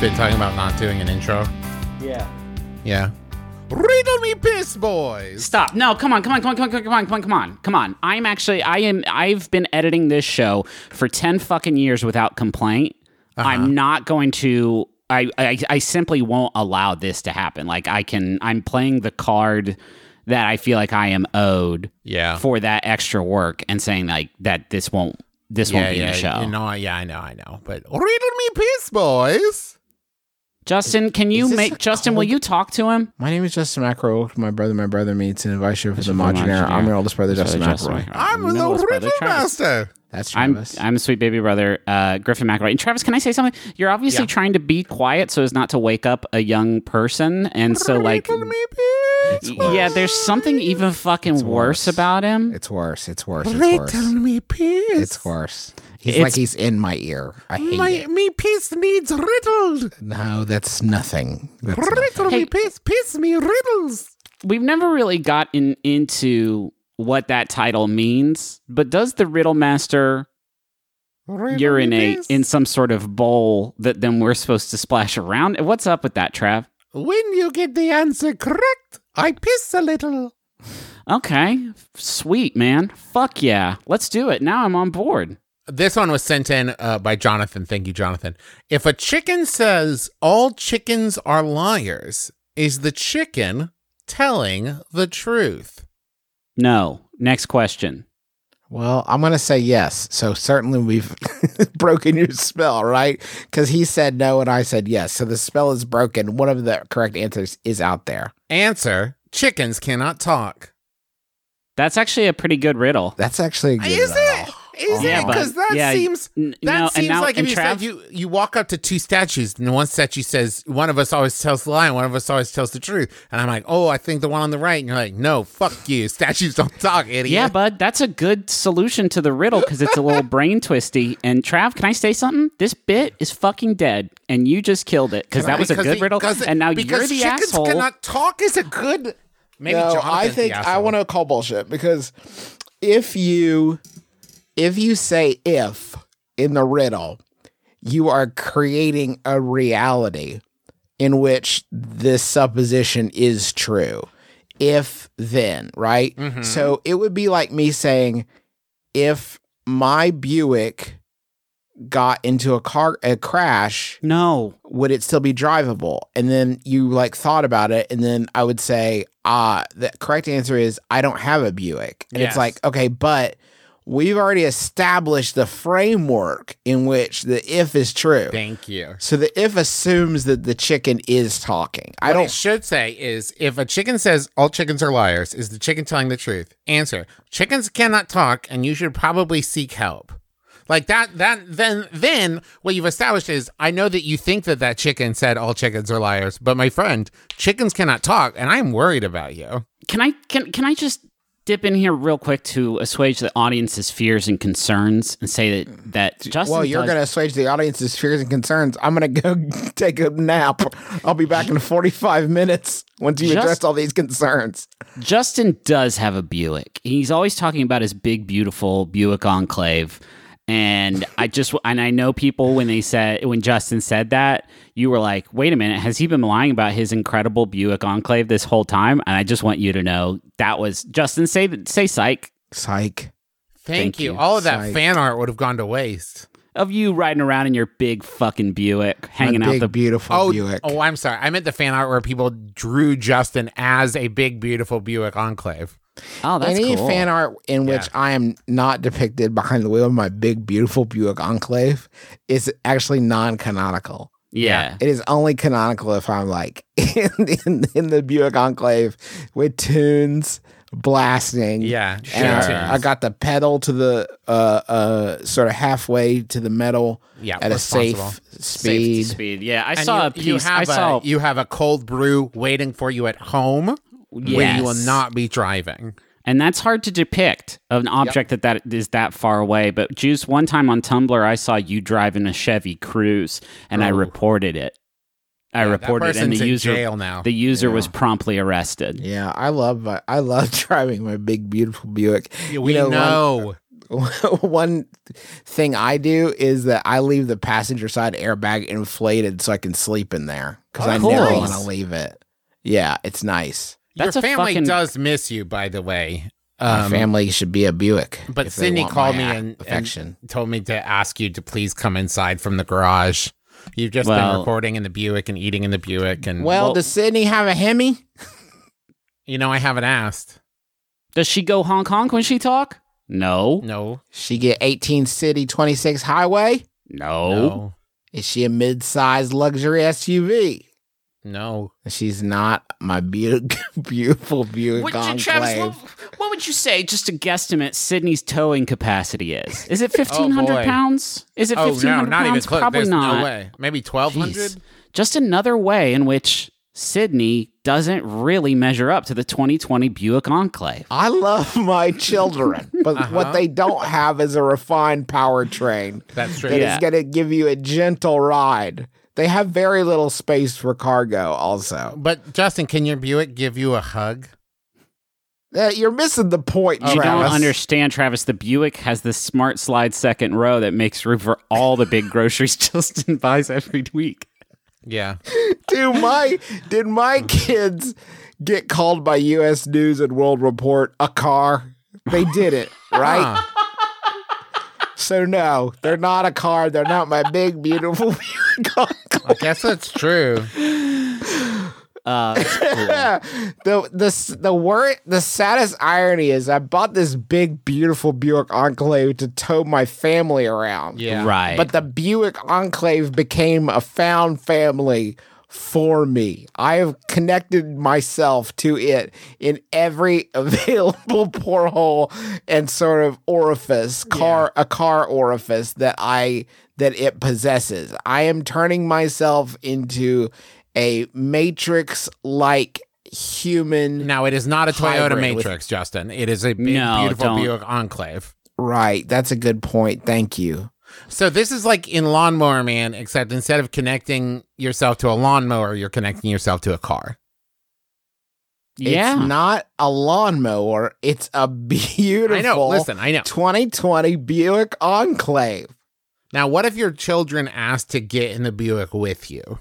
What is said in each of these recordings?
Been talking about not doing an intro? Yeah. Yeah. Riddle me piss boys. Stop. No, come on, come on, come on, come on, come on, come on, come on, come on. I'm actually I am I've been editing this show for 10 fucking years without complaint. Uh-huh. I'm not going to I, I I simply won't allow this to happen. Like I can I'm playing the card that I feel like I am owed Yeah. for that extra work and saying like that this won't this yeah, won't be yeah, the show. You know, yeah, I know, I know. But riddle me piss boys. Justin, can you make a Justin, will you talk to him? My name is Justin Macro. Welcome to my brother, my brother meets and invite you for the for the Modular. I'm your oldest brother, Brother Justin Justin McElroy. McElroy. I'm the Middle's brother, riddle Travis. master. That's I'm I'm a sweet baby brother, uh, Griffin McElroy. And Travis, can I say something? You're obviously Yeah. trying to be quiet so as not to wake up a young person, and so like, Riddle me piss. yeah, there's something even fucking worse worse. about him. it's worse. It's worse. It's worse. Riddle me piss. It's worse. He's It's- like he's in my ear. I hate My it. me piss needs riddled. No, that's nothing. That's Riddle nothing. Hey. me piss. Piss me riddles. We've never really gotten into what that title means, but does the Riddle Master Riddle urinate in some sort of bowl that then we're supposed to splash around? What's up with that, Trav? When you get the answer correct, I piss a little. Okay, sweet man. Fuck yeah, let's do it. Now I'm on board. This one was sent in uh, by Jonathan. Thank you, Jonathan. If a chicken says all chickens are liars, is the chicken telling the truth? No. Next question. Well, I'm going to say yes. So certainly we've broken your spell, right? Because he said no and I said yes. So the spell is broken. One of the correct answers is out there. Answer Chickens cannot talk. That's actually a pretty good riddle. That's actually a good Is riddle. it? Is Yeah, it? Because that yeah, seems n- that no, seems now- like if you Trav- said you you walk up to two statues and one statue says one of us always tells the lie and one of us always tells the truth, and I'm like, oh, I think the one on the right, and you're like, no, fuck you, statues don't talk, idiot. Yeah, bud, that's a good solution to the riddle because it's a little brain twisty. And Trav, can I say something? This bit is fucking dead, and you just killed it because that was a good the- riddle. because- And now you're because the chickens asshole. cannot talk is a good. Maybe no, I think I want to call bullshit because if you if you say if in the riddle, you are creating a reality in which this supposition is true. If then, right? Mhm. So it would be like me saying if my Buick got into a car a crash no, would it still be drivable? And then you like thought about it, and then I would say, ah, the correct answer is I don't have a Buick. And Yes. it's like, okay, but we've already established the framework in which the if is true. Thank you. So the if assumes that the chicken is talking. I don't it should say is if a chicken says all chickens are liars, is the chicken telling the truth? Answer: Chickens cannot talk, and you should probably seek help. Like that. That then then what you've established is I know that you think that that chicken said all chickens are liars, but my friend, chickens cannot talk, and I'm worried about you. can I can can I just dip in here real quick to assuage the audience's fears and concerns and say that that Justin well, you're going to assuage the audience's fears and concerns. I'm going to go take a nap. I'll be back in 45 minutes once you Just- address all these concerns. Justin does have a Buick. He's always talking about his big, beautiful Buick Enclave. And I just, and I know people when they said, when Justin said that, you were like, wait a minute, has he been lying about his incredible Buick Enclave this whole time? And I just want you to know that was, Justin, say, say psych Psych. Thank, Thank you. you. All of that Psych. fan art would have gone to waste. of you riding around in your big fucking Buick, hanging My out the, beautiful Oh, Buick. oh, I'm sorry. I meant the fan art where people drew Justin as a big, beautiful Buick Enclave. Oh, that's Any cool. fan art in Yeah. which I am not depicted behind the wheel of my big, beautiful Buick Enclave is actually non-canonical. Yeah. It is only canonical if I'm like in, in, in the Buick Enclave with tunes blasting. Yeah, And I- sure. I, got the pedal to the uh uh sort of halfway to the metal Yeah, at a safe responsible. Safety speed. speed. Yeah. I And saw you, a piece. you have I saw. a, you have a cold brew waiting for you at home where you will not be driving. and that's hard to depict an object that that is that far away. But Juice, one time on Tumblr, I saw you driving a Chevy Cruze, and I Oh. reported it. I Yeah, reported, it, and the in user jail now. the user was promptly arrested. Yeah, I love my, I love driving my big beautiful Buick. Yeah, we You one- know. one thing I do is that I leave the passenger side airbag inflated so I can sleep in there because Oh, I cool. never want to leave it. Yeah, it's nice. That's Your a family fucking- does miss you, by the way. My Um, family should be a Buick. But Sydney called me a- and, affection. and told me to ask you to please come inside from the garage. You've just been recording in the Buick and eating in the Buick, and well, well- does Sydney have a Hemi? you know I haven't asked. Does she go Hong Kong when she talk? No. No, She get 18 city 26 highway? No. no, Is she a mid-sized luxury SUV? No. She's not my Buick, beautiful Buick What, Travis, what, what would you say, just a guesstimate, Sydney's towing capacity is? Is it 1,500 pounds? Is it Oh 1,500 no, not even pounds? close. Probably There's not. No way. Maybe twelve hundred. Just another way in which Sydney doesn't really measure up to the 2020 Buick Enclave. I love my children, but Uh-huh. what they don't have is a refined powertrain That's true. that is Yeah. going to give you a gentle ride. They have very little space for cargo, also. But Justin, can your Buick give you a hug? Uh, you're missing the point, You don't Travis. understand, Travis. The Buick has this smart slide second row that makes room for all the big groceries Justin buys every week. Yeah. Dude, my did my kids get called by U.S. News and World Report a car? They did it, right? Huh. So no, they're not a car. They're not my big, beautiful Buick. I guess that's true. Uh, cool. the the the word the saddest irony is I bought this big beautiful Buick Enclave to tow my family around. Yeah. Right. But the Buick Enclave became a found family for me. I have connected myself to it in every available porthole and sort of orifice, car a car orifice that I that it possesses. I am turning myself into a matrix like human Now it is not a Toyota Hybrid with- Matrix, Justin. It is a big, No, beautiful. Buick Enclave. Right. That's a good point. Thank you. So this is like in Lawnmower Man, except instead of connecting yourself to a lawnmower, you're connecting yourself to a car. yeah. It's not a lawnmower. It's a beautiful I know. Listen, I know. 2020 Buick Enclave. Now, what if your children asked to get in the Buick with you?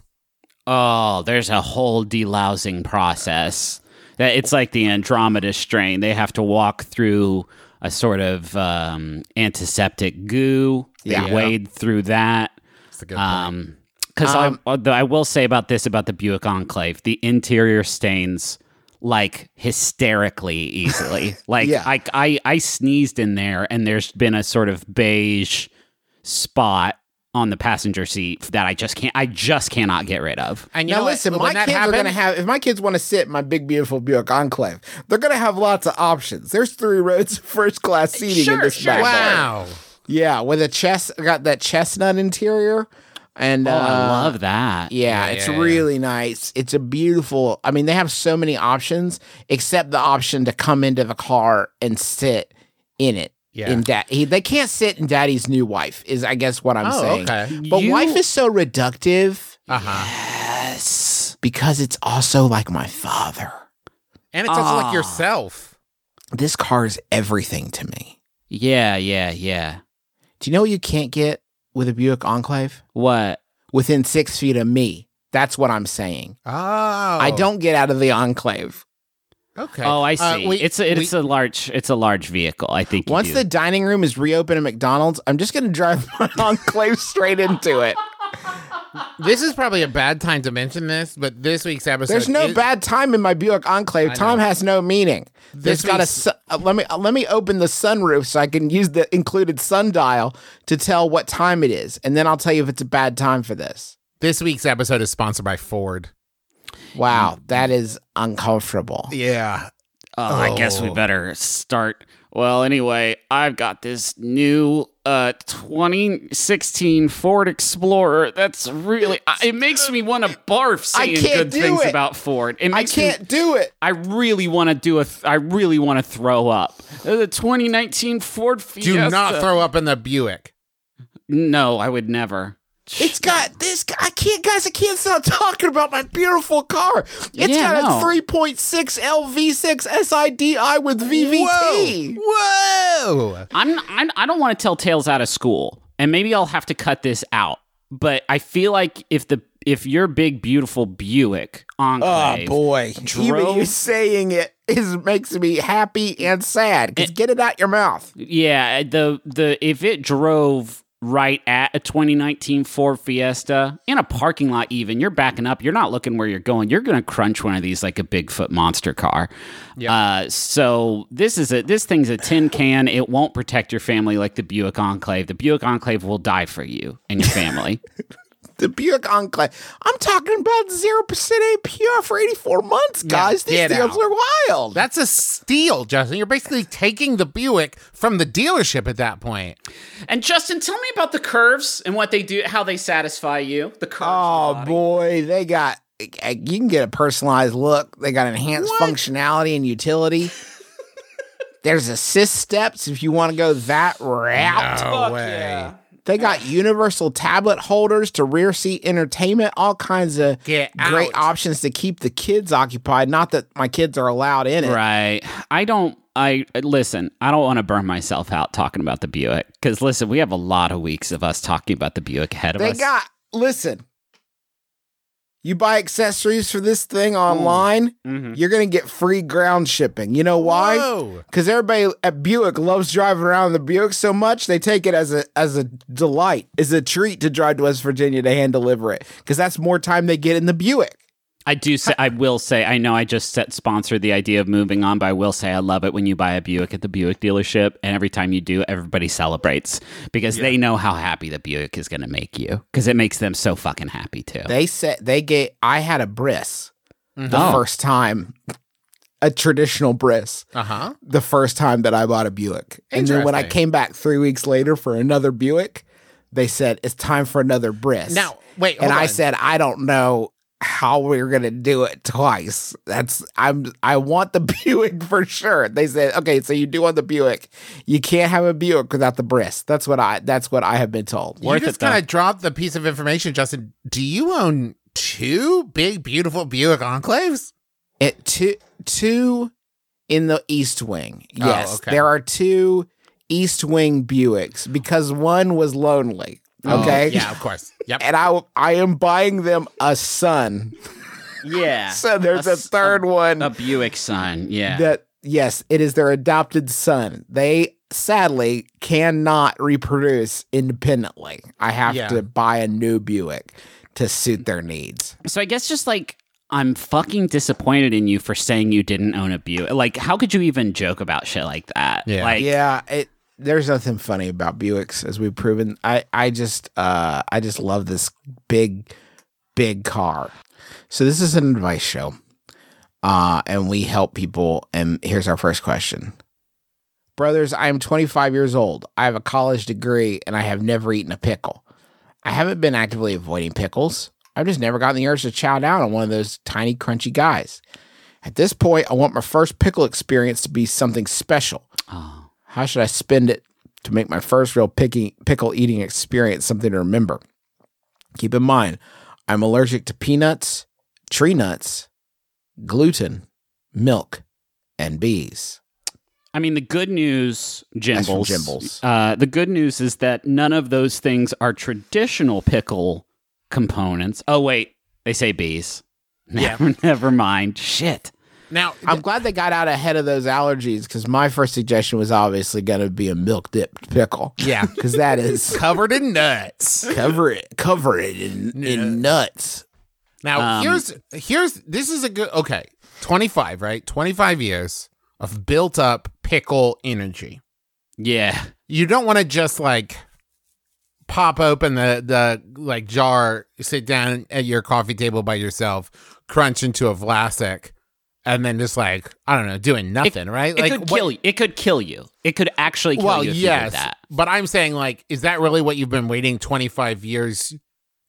Oh, there's a whole delousing process. That it's like the Andromeda strain. They have to walk through a sort of um, antiseptic goo. They Yeah. wade through that. That's a good. Um, because Um, I, I will say about this about the Buick Enclave, the interior stains like hysterically easily. like Yeah. I, I I sneezed in there, and there's been a sort of beige spot on the passenger seat that I just can't I just cannot get rid of. And you now know listen, When my that kids are gonna have if my kids want to sit in my big beautiful Buick Enclave, they're gonna have lots of options. There's three rows of first class seating in this bad boy. Wow. Yeah, with a chest got that chestnut interior. And Oh, uh, I love that. Yeah, Yeah, it's yeah, yeah. really nice. It's a beautiful. I mean, they have so many options, except the option to come into the car and sit in it. Yeah. In dad, he, they can't sit in daddy's new wife. Is I guess what I'm Oh, saying. okay. But You- wife is so reductive Uh huh. Yes. because it's also like my father. And it's also Ah. like yourself. This car is everything to me. Yeah, yeah, yeah. Do you know what you can't get with a Buick Enclave? What? Within six feet of me. That's what I'm saying. Oh. I don't get out of the Enclave. Okay. Oh, I Uh, see. we- it's a, it's we- a large it's a large vehicle. I think. you Once do. the dining room is reopened at McDonald's, I'm just going to drive my Enclave straight into it. This is probably a bad time to mention this, but this week's episode. There's no is- bad time in my Buick Enclave. I Time has no meaning. This It's got a su- uh, let me uh, let me open the sunroof so I can use the included sundial to tell what time it is, and then I'll tell you if it's a bad time for this. This week's episode is sponsored by Ford. Wow, that is uncomfortable. Yeah. Oh, I guess we Oh. better start. Well, anyway, I've got this new uh 2016 Ford Explorer. That's really I- it makes me want to barf I saying can't good things it. about Ford. It I makes me- can't do it. I really want to do a. Th- I really want to throw up. The 2019 Ford Fiesta. Do not throw up in the Buick. No, I would never. It's got this. I can't, guys. I can't stop talking about my beautiful car. It's Yeah, got no. a 3.6 LV6 SIDI with VVT. Whoa. I'm. I'm I don't want to tell tales out of school, and maybe I'll have to cut this out. But I feel like if the if your big beautiful Buick Enclave, Oh Enclave, boy, even drove- you saying it is makes me happy and sad. Cause get it out your mouth. yeah, the the if it drove right at a 2019 Ford Fiesta in a parking lot, even you're backing up, you're not looking where you're going. You're gonna crunch one of these like a Bigfoot monster car. Uh, so this is a this thing's a tin can. It won't protect your family like the Buick Enclave. The Buick Enclave will die for you and your family. The Buick Enclave. I'm talking about zero percent APR for 84 months, guys. These deals out. are wild. That's a steal, Justin. You're basically taking the Buick from the dealership at that point. and Justin, tell me about the curves and what they do, how they satisfy you. The curves. Oh boy, they got eh, you can get a personalized look. They got enhanced functionality and utility. There's assist steps if you want to go that route. No way. They got universal tablet holders to rear seat entertainment, all kinds of Get great out. options to keep the kids occupied. Not that my kids are allowed in it. Right. I don't. I listen. I don't want to burn myself out talking about the Buick because listen, we have a lot of weeks of us talking about the Buick ahead of They us. They got listen. You buy accessories for this thing online, Mhm. you're gonna get free ground shipping. You know why? Because everybody at Buick loves driving around the Buick so much, they take it as a as a delight, as a treat to drive to West Virginia to hand deliver it. Because that's more time they get in the Buick. I do say. I will say. I know I just set sponsored the idea of moving on, but I will say I love it when you buy a Buick at the Buick dealership, and every time you do, everybody celebrates because they know how happy the Buick is going to make you because it makes them so fucking happy too. They said they get. I had a bris the Oh. first time, a traditional bris. Uh huh. the first time that I bought a Buick. And then when I came back three weeks later for another Buick, they said it's time for another bris. Now, wait. and hold I said I don't know how we're gonna do it twice. That's I'm I want the Buick for sure. They said okay, so you do want the Buick. You can't have a Buick without the bris. That's what I that's what I have been told. you Worth just it, kind of dropped the piece of information, Justin. Do you own two big, beautiful Buick Enclaves? It two two in the East Wing. Oh, Yes, okay. there are two East Wing Buicks because one was lonely. Oh, okay. Oh, yeah, of course. Yep. and I I am buying them a son. yeah. So there's a third one A Buick son. Yeah. that yes, it is their adopted son. They sadly cannot reproduce independently. I have Yeah. to buy a new Buick to suit their needs. So I guess just like I'm fucking disappointed in you for saying you didn't own a Buick. Like, how could you even joke about shit like that? Yeah. Like, yeah, it there's nothing funny about Buicks as we've proven. I I just uh I just love this big big car. So this is an advice show. Uh and we help people and here's our first question. Brothers, I am 25 years old. I have a college degree and I have never eaten a pickle. I haven't been actively avoiding pickles. I've just never gotten the urge to chow down on one of those tiny crunchy guys. At this point, I want my first pickle experience to be something special. oh, How should I spend it to make my first real picky, pickle eating experience something to remember? Keep in mind, I'm allergic to peanuts, tree nuts, gluten, milk, and bees. I mean, the good news, That's from Jimbles. Jimbles. Uh, the good news is that none of those things are traditional pickle components. Oh wait, they say bees. Never, never mind. Shit. Now, I'm glad they got out ahead of those allergies because my first suggestion was obviously going to be a milk dipped pickle. yeah, Because that is covered in nuts. cover it, cover it in, in nuts. Now Um, here's here's this is a good okay. 25, right? 25 years of built up pickle energy. Yeah. You don't want to just like pop open the the like jar, sit down at your coffee table by yourself, crunch into a Vlasic, and then just like I don't know, doing nothing, right? It like could what- kill you. It could kill you. It could actually kill Well, you if yes, you did that. but I'm saying like, is that really what you've been waiting 25 years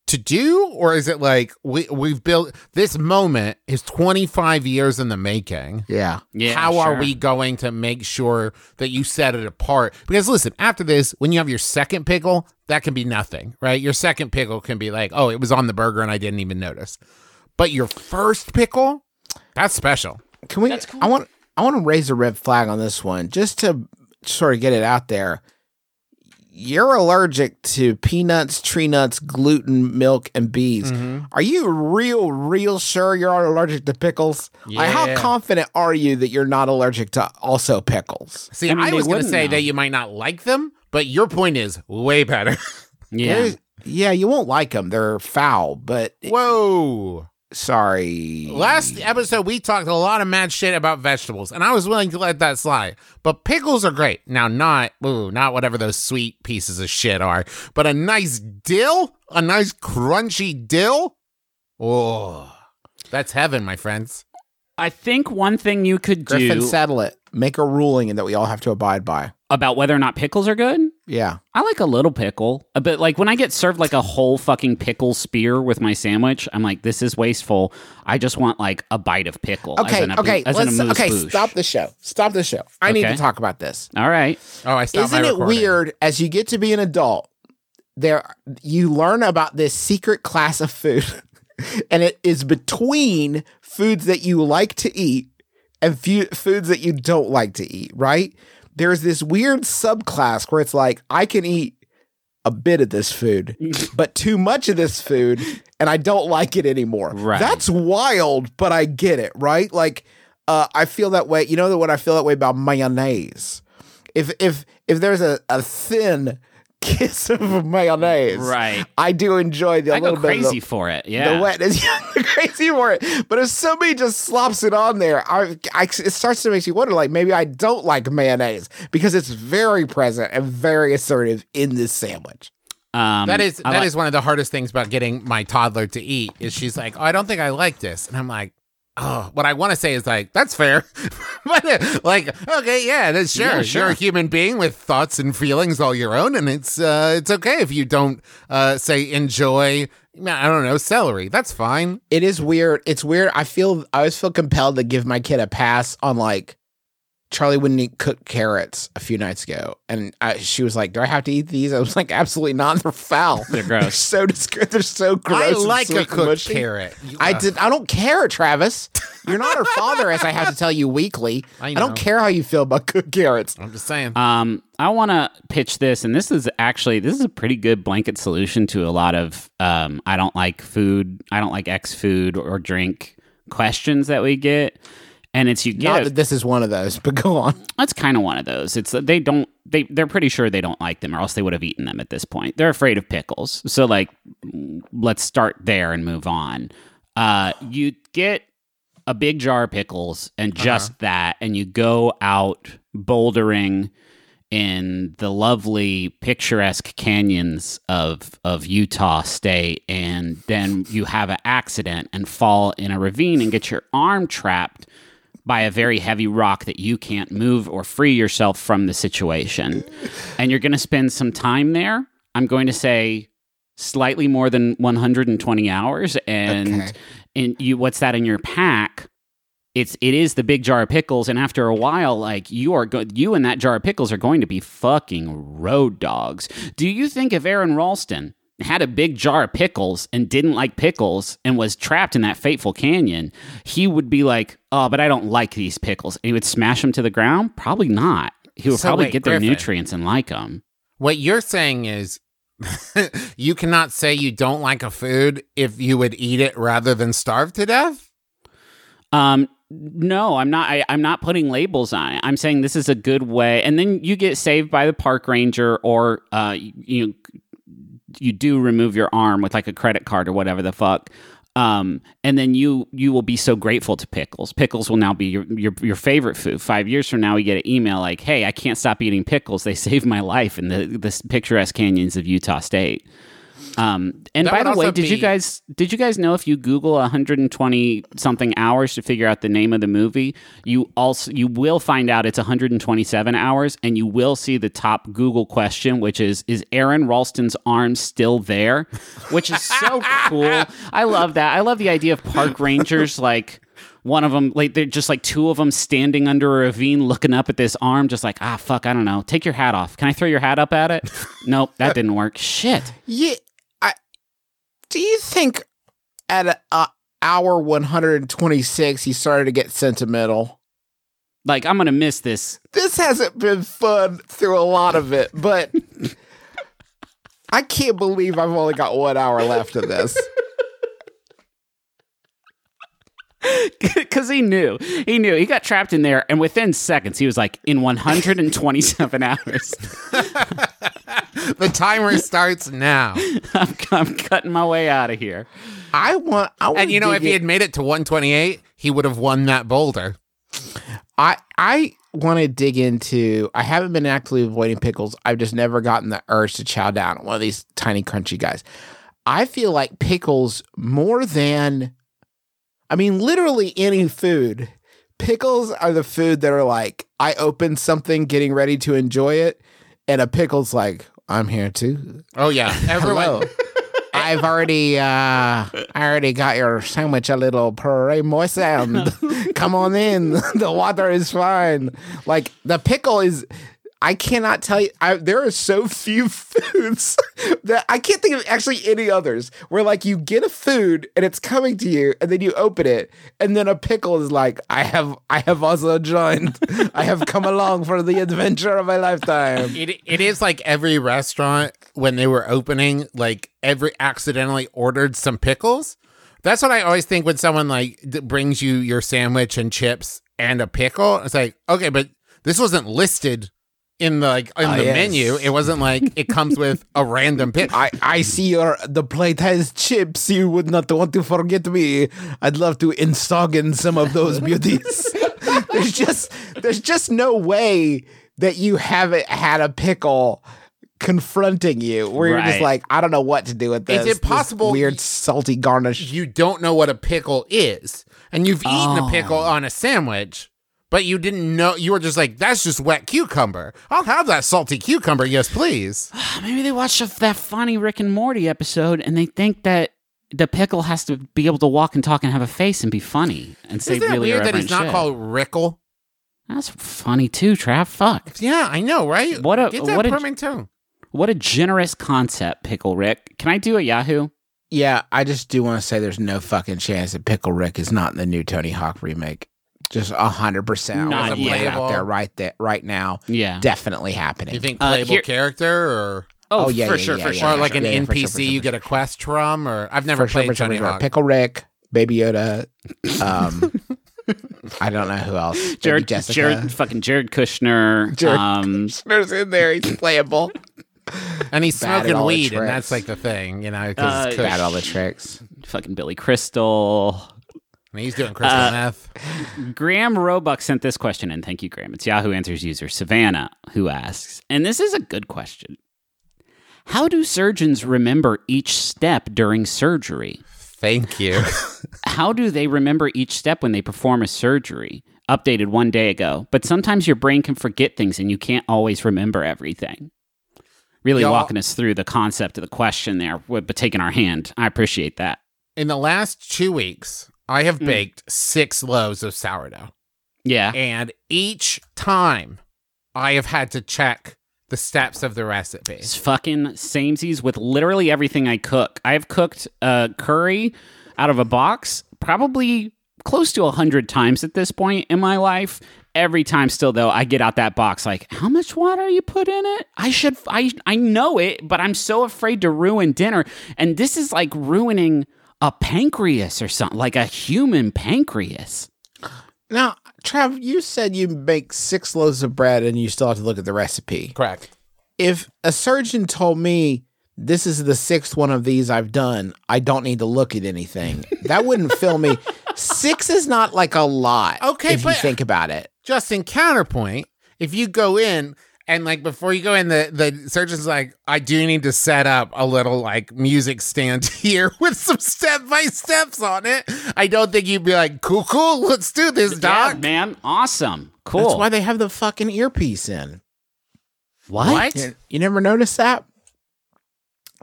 to do, or is it like we we've built this moment is 25 years in the making? Yeah. Yeah. How are we going to make sure that you set it apart? Because listen, after this, when you have your second pickle, that can be nothing, right? Your second pickle can be like, oh, it was on the burger and I didn't even notice. But your first pickle, that's special. Can we? I want. I want to raise a red flag on this one, just to sort of get it out there. You're allergic to peanuts, tree nuts, gluten, milk, and bees. Mm-hmm. Are you real, real sure you're not allergic to pickles? Like, how confident are you that you're not allergic to also pickles? See, I I, mean, they was going to say know. that you might not like them, but your point is way better. Yeah. There's- yeah, you won't like them. They're foul, but Whoa. Sorry. Last episode, we talked a lot of mad shit about vegetables, and I was willing to let that slide. But pickles are great. Now, not ooh, not whatever those sweet pieces of shit are, but a nice dill, a nice crunchy dill. Oh, that's heaven, my friends. I think one thing you could Griffin, do settle it. Make a ruling that we all have to abide by. about whether or not pickles are good. Yeah. I like a little pickle, Uh, but like when I get served like a whole fucking pickle spear with my sandwich, I'm like, this is wasteful. I just want like a bite of pickle. as Okay. an- okay. as an Let's. amuse Okay. bouche. Stop the show. Stop the show. I need to talk about this. All right. Oh, I stopped Isn't my it recording. weird as you get to be an adult? There, you learn about this secret class of food, and it is between foods that you like to eat and fu- foods that you don't like to eat. Right? There's this weird subclass where it's like I can eat a bit of this food, but too much of this food, and I don't like it anymore. Right. That's wild, but I get it. Right? Like, uh, I feel that way. You know the what I feel that way about mayonnaise if if if there's a, a thin kiss of mayonnaise, Right. I do enjoy the a I go little bit of crazy the, for it. Yeah. the wetness. You're crazy for it, but if somebody just slops it on there, I, I it starts to make you wonder. Like maybe I don't like mayonnaise because it's very present and very assertive in this sandwich. Um, That is I that like- is one of the hardest things about getting my toddler to eat is she's like, oh, I don't think I like this, and I'm like, oh, what I want to say is like, that's fair, but uh, like, okay, yeah, that's sure. Yeah, sure. You're a human being with thoughts and feelings all your own, and it's uh, it's okay if you don't uh, say enjoy. I don't know celery. That's fine. It is weird. It's weird. I feel I always feel compelled to give my kid a pass on like Charlie wouldn't eat cooked carrots a few nights ago, and I, she was like, "Do I have to eat these?" I was like, "Absolutely not. They're foul. They're gross. so disgusting. They're so gross. I and like a cooked mushy. carrot. You- I uh, did. I don't care, Travis. You're not her father, as I have to tell you weekly. I I, don't care how you feel about cooked carrots. I'm just saying. Um, I want to pitch this, and this is actually this is a pretty good blanket solution to a lot of um, I don't like food, I don't like X food or drink questions that we get, and it's you Not get that this is one of those, but go on. that's kind of one of those. It's they don't they they're pretty sure they don't like them, or else they would have eaten them at this point. They're afraid of pickles, so like let's start there and move on. Uh, you get a big jar of pickles and just that, and you go out bouldering in the lovely picturesque canyons of of Utah state and then you have an accident and fall in a ravine and get your arm trapped by a very heavy rock that you can't move or free yourself from the situation. And you're going to spend some time there i'm going to say slightly more than 120 hours. And Okay. and you what's that in your pack? It's it is the big jar of pickles. And after a while like you are go- you and that jar of pickles are going to be fucking road dogs. Do you think if aron ralston had a big jar of pickles and didn't like pickles and was trapped in that fateful canyon he would be like oh but i don't like these pickles and he would smash them to the ground probably not he would So probably wait, get their Griffin. nutrients and like them What you're saying is you cannot say you don't like a food if you would eat it rather than starve to death? Um, no, I'm not. I, I'm not putting labels on it. I'm saying this is a good way, and then you get saved by the park ranger, or uh, you you, you do remove your arm with like a credit card or whatever the fuck. Um, and then you you will be so grateful to pickles. Pickles will now be your, your your favorite food. Five years from now, we get an email like, "Hey, I can't stop eating pickles. They saved my life in the the picturesque canyons of Utah State." Um, and That by the way, did you guys did you guys know if you Google 120 something hours to figure out the name of the movie, you also you will find out it's 127 hours, and you will see the top Google question, which is is Aron Ralston's arm still there? Which is so cool. I love that. I love the idea of park rangers like. One of them, like they're just like two of them standing under a ravine, looking up at this arm, just like ah fuck, I don't know. Take your hat off. Can I throw your hat up at it? nope, that didn't work. Shit. Yeah. Do you think at uh, hour one hundred and twenty six he started to get sentimental? Like I'm gonna miss this This hasn't been fun through a lot of it, but I can't believe I've only got one hour left of this. because he knew he knew he got trapped in there and within seconds he was like in 127 hours The timer starts now. I'm, I'm cutting my way out of here I want. I want And you know, if he had made it to 128, he would have won that boulder. I I want to dig into. I haven't been actively avoiding pickles. I've just never gotten the urge to chow down on one of these tiny crunchy guys. I feel like pickles more than. I mean, literally any food. Pickles are the food that are like I open something, getting ready to enjoy it, and a pickle's like I'm here too. Oh yeah, everyone. Hello. I've already uh I already got your sandwich a little puree moistened. Come on in. the water is fine. Like the pickle is I cannot tell you I, there are so few foods that I can't think of actually any others where like you get a food and it's coming to you and then you open it and then a pickle is like I have I have also joined I have come along for the adventure of my lifetime. It, it is like every restaurant when they were opening, like every accidentally ordered some pickles. That's what I always think when someone like brings you your sandwich and chips and a pickle. It's like, okay, but this wasn't listed in the like in Ah, the yes. menu. It wasn't like it comes with a random pickle. I, I see your the plate has chips. You would not want to forget me. I'd love to instagen some of those beauties. there's just there's just no way that you haven't had a pickle confronting you where you're just like, I don't know what to do with this. Is it possible weird y- salty garnish? you don't know what a pickle is, and you've eaten a pickle Oh. on a sandwich, but you didn't know. You were just like, "That's just wet cucumber. I'll have that salty cucumber, yes, please." maybe they watched a- that funny rick and morty episode and they think that the pickle has to be able to walk and talk and have a face and be funny and say Isn't that really weird that he's not shit. called Rickle? that's funny too trav fuck Yeah, I know, right? What a- get that what a- permanent tone. what a generous concept pickle rick can i do a yahoo Yeah, I just do want to say there's no fucking chance that Pickle Rick is not in the new Tony Hawk remake. Just a hundred percent. Not I wanna put it yet. out there right there right now. yeah Definitely happening. You think Uh, playable here- character or oh, Oh, yeah, for yeah, sure yeah, for yeah, sure or yeah, like an yeah, NPC sure, sure, you get a quest from? Or I've never For played for sure, for Tony sure. Hawk. Pickle Rick, Baby Yoda. Um, I don't know who else. Jared, Jessica. jared fucking jared kushner Jared um Kushner's in there. He's playable. and he's Bad at smoking weed, and that's like the thing, you know, Uh, because it's Got all the tricks. fucking billy crystal And he's doing crystal Uh, meth. Graham Roebuck sent this question in. Thank you, Graham. It's Yahoo Answers user Savannah who asks, and this is a good question. How do surgeons remember each step during surgery? Thank you. How do they remember each step when they perform a surgery? Updated one day ago, but sometimes your brain can forget things and you can't always remember everything. Really Y'all- walking us through the concept of the question there, but taking our hand. I appreciate that. In the last two weeks, I have baked six loaves of sourdough. Yeah. And each time I have had to check the steps of the recipe. It's fucking samesies with literally everything I cook. I've cooked uh, curry out of a box probably close to a hundred times at this point in my life. Every time, still though, I get out that box like, how much water you put in it? I should, I, I know it, but I'm so afraid to ruin dinner. And this is like ruining a pancreas or something, like a human pancreas. Now, Trav, you said you make six loaves of bread and you still have to look at the recipe. Correct. If a surgeon told me this is the sixth one of these I've done. I don't need to look at anything. That wouldn't fill me. Six is not like a lot. Okay, if you think about it. Just in counterpoint. If you go in and like before you go in, the the surgeon's like, I do need to set up a little like music stand here with some step by steps on it. I don't think you'd be like, cool, cool, let's do this, Yeah, doc. man, awesome, cool. That's why they have the fucking earpiece in. what? You, you never noticed that?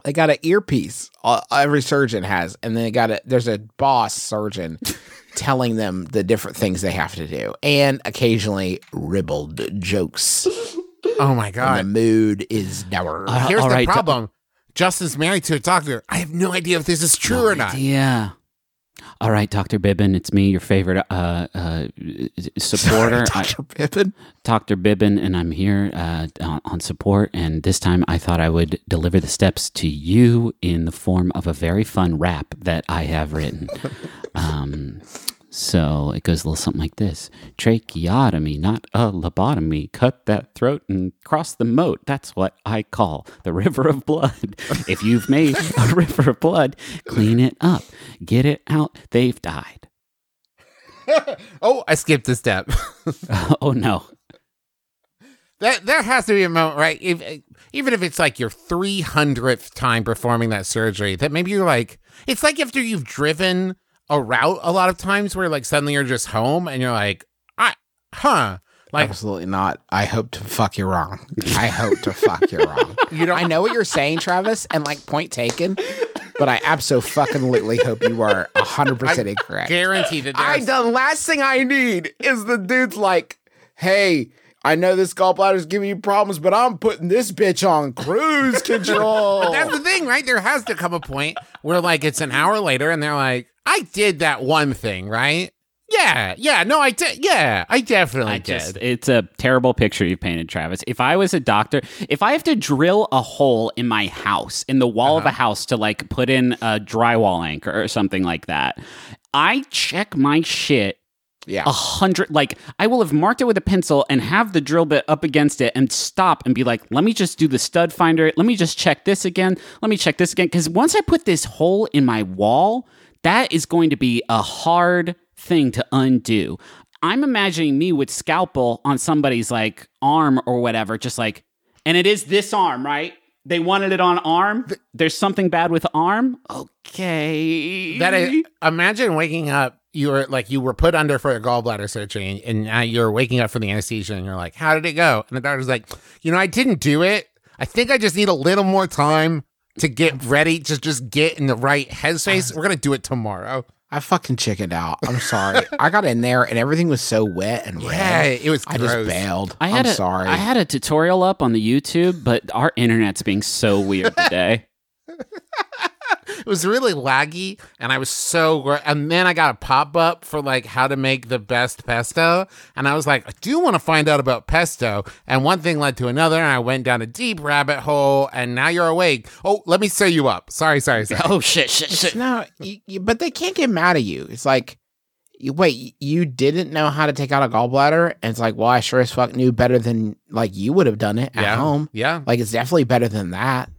They got an earpiece. Uh, every surgeon has, and then they got a. There's a boss surgeon telling them the different things they have to do, and occasionally ribald jokes. Oh my And god. the mood is dour. Uh, Here's the right, problem. Justin's married to a doctor. I have no idea if this is true or not. Yeah. All right, Dr. Bibbin, it's me, your favorite uh, uh, supporter. Dr. Bibbin. Dr. Bibbin, and I'm here uh, on, on support. And this time I thought I would deliver the steps to you in the form of a very fun rap that I have written. um, so it goes a little something like this Tracheotomy, not a lobotomy. Cut that throat and cross the moat. That's what I call the river of blood. if you've made a river of blood, clean it up, get it out. They've died. Oh, I skipped a step. oh no. That there has to be a moment, right? If, even if it's like your three hundredth time performing that surgery, that maybe you're like, it's like after you've driven a route a lot of times, where like suddenly you're just home and you're like, I, huh, like Absolutely not. I hope to fuck you wrong. I hope to fuck you wrong. you don't. I know what you're saying, Travis, and like point taken, but I absolutely hope you are 100% incorrect. Guaranteed. that I the last thing I need is the dude's like, hey, I know this gallbladder's giving you problems, but I'm putting this bitch on cruise control. But that's the thing, right? There has to come a point where like it's an hour later and they're like, I did that one thing, right? Yeah, yeah, no, I did. Yeah, I definitely I did. just, it's a terrible picture you've painted, Travis. If I was a doctor, if I have to drill a hole in my house, in the wall of a uh-huh. house to like put in a drywall anchor or something like that, I check my shit yeah. a hundred. Like I will have marked it with a pencil and have the drill bit up against it and stop and be like, let me just do the stud finder. Let me just check this again. Let me check this again. Because once I put this hole in my wall, that is going to be a hard thing to undo. I'm imagining me with scalpel on somebody's like arm or whatever, just like, and it is this arm, right? They wanted it on arm. There's something bad with arm. Okay. That is, imagine waking up. You were like you were put under for a gallbladder surgery, and, and now you're waking up from the anesthesia, and you're like, "How did it go?" And the doctor's like, "You know, I didn't do it. I think I just need a little more time to get ready, to just get in the right headspace. We're gonna do it tomorrow." I fucking chickened out. I'm sorry. I got in there and everything was so wet and red. Yeah, it was. I gross. just bailed. I had am a, sorry. I had a tutorial up on the YouTube, but our internet's being so weird today. It was really laggy, and I was so. gr- And then I got a pop up for like how to make the best pesto, and I was like, I do want to find out about pesto. And one thing led to another, and I went down a deep rabbit hole. And now you're awake. Oh, let me set you up. Sorry, sorry, sorry. oh shit, shit, shit. no, you, you- but they can't get mad at you. It's like, you, wait, you didn't know how to take out a gallbladder? And it's like, well, I sure as fuck knew better than like you would have done it at yeah, home. yeah. Like it's definitely better than that.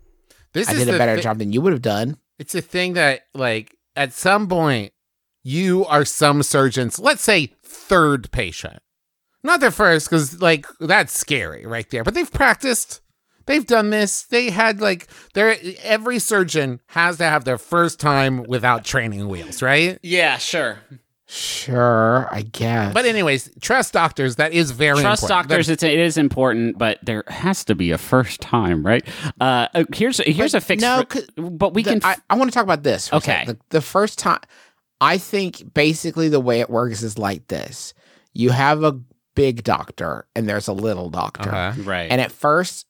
This I is did a better thi- job than you would have done. It's a thing that, like, at some point, you are some surgeon's, let's say, third patient. Not their first, because, like, that's scary right there. But they've practiced. They've done this. They had, like, their every surgeon has to have their first time without training wheels, right? Yeah, sure. Sure, I guess. But, anyways, trust doctors. That is very Trust important. doctors. It's, it is important, but there has to be a first time, right? Uh, uh, here's here's But a fix. no, for- but we The- can. I, I want to talk about this. for Okay. second. The, the first time, I think basically the way it works is like this: you have a big doctor and there's a little doctor, Uh-huh. right. and at first,